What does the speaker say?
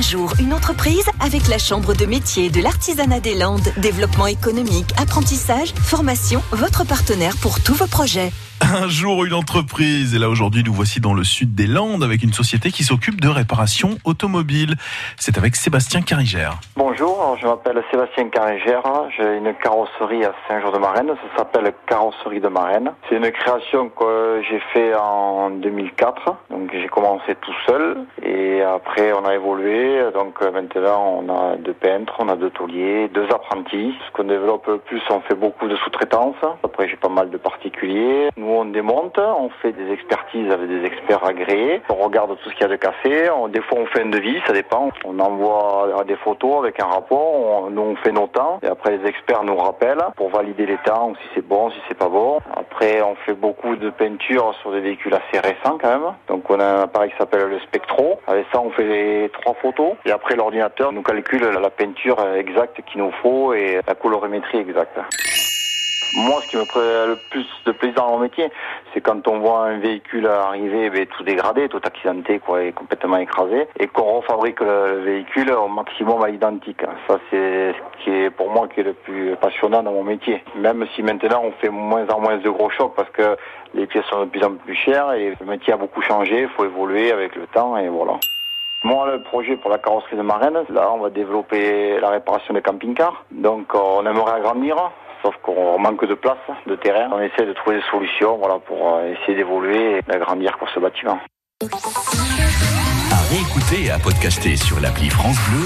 Un jour, une entreprise avec la Chambre de métier de l'artisanat des Landes. Développement économique, apprentissage, formation, votre partenaire pour tous vos projets. Un jour, une entreprise. Et là, aujourd'hui, nous voici dans le sud des Landes avec une société qui s'occupe de réparation automobile. C'est avec Sébastien Carigère. Bonjour, je m'appelle Sébastien Carigère. J'ai une carrosserie à Saint-Jean-de-Marraine. Ça s'appelle Carrosserie de Marraine. C'est une création que j'ai fait en 2004. Donc, j'ai commencé tout seul. Et après, on a évolué. Donc, maintenant, on a deux peintres, on a deux tauliers, deux apprentis. Ce qu'on développe le plus, on fait beaucoup de sous-traitance. J'ai pas mal de particuliers. Nous, on démonte, on fait des expertises avec des experts agréés, on regarde tout ce qu'il y a de cassé, on, des fois on fait un devis, ça dépend, on envoie des photos avec un rapport, on, nous on fait nos temps, et après les experts nous rappellent pour valider les temps, si c'est bon, si c'est pas bon. Après on fait beaucoup de peinture sur des véhicules assez récents quand même, donc on a un appareil qui s'appelle le Spectro, avec ça on fait les trois photos, et après l'ordinateur nous calcule la peinture exacte qu'il nous faut et la colorimétrie exacte. Moi, ce qui me ferait le plus de plaisir dans mon métier, c'est quand on voit un véhicule arriver ben, tout dégradé, tout accidenté, et complètement écrasé, et qu'on refabrique le, véhicule au maximum à l'identique. Ça, c'est ce qui est pour moi qui est le plus passionnant dans mon métier. Même si maintenant on fait moins en moins de gros chocs parce que les pièces sont de plus en plus chères et le métier a beaucoup changé, il faut évoluer avec le temps et voilà. Moi, le projet pour la carrosserie de Marraine, là, on va développer la réparation des camping-cars. Donc, on aimerait agrandir sauf qu'on manque de place, de terrain. On essaie de trouver des solutions voilà, pour euh, essayer d'évoluer et d'agrandir pour ce bâtiment. À réécouter et à podcaster sur l'appli France Bleu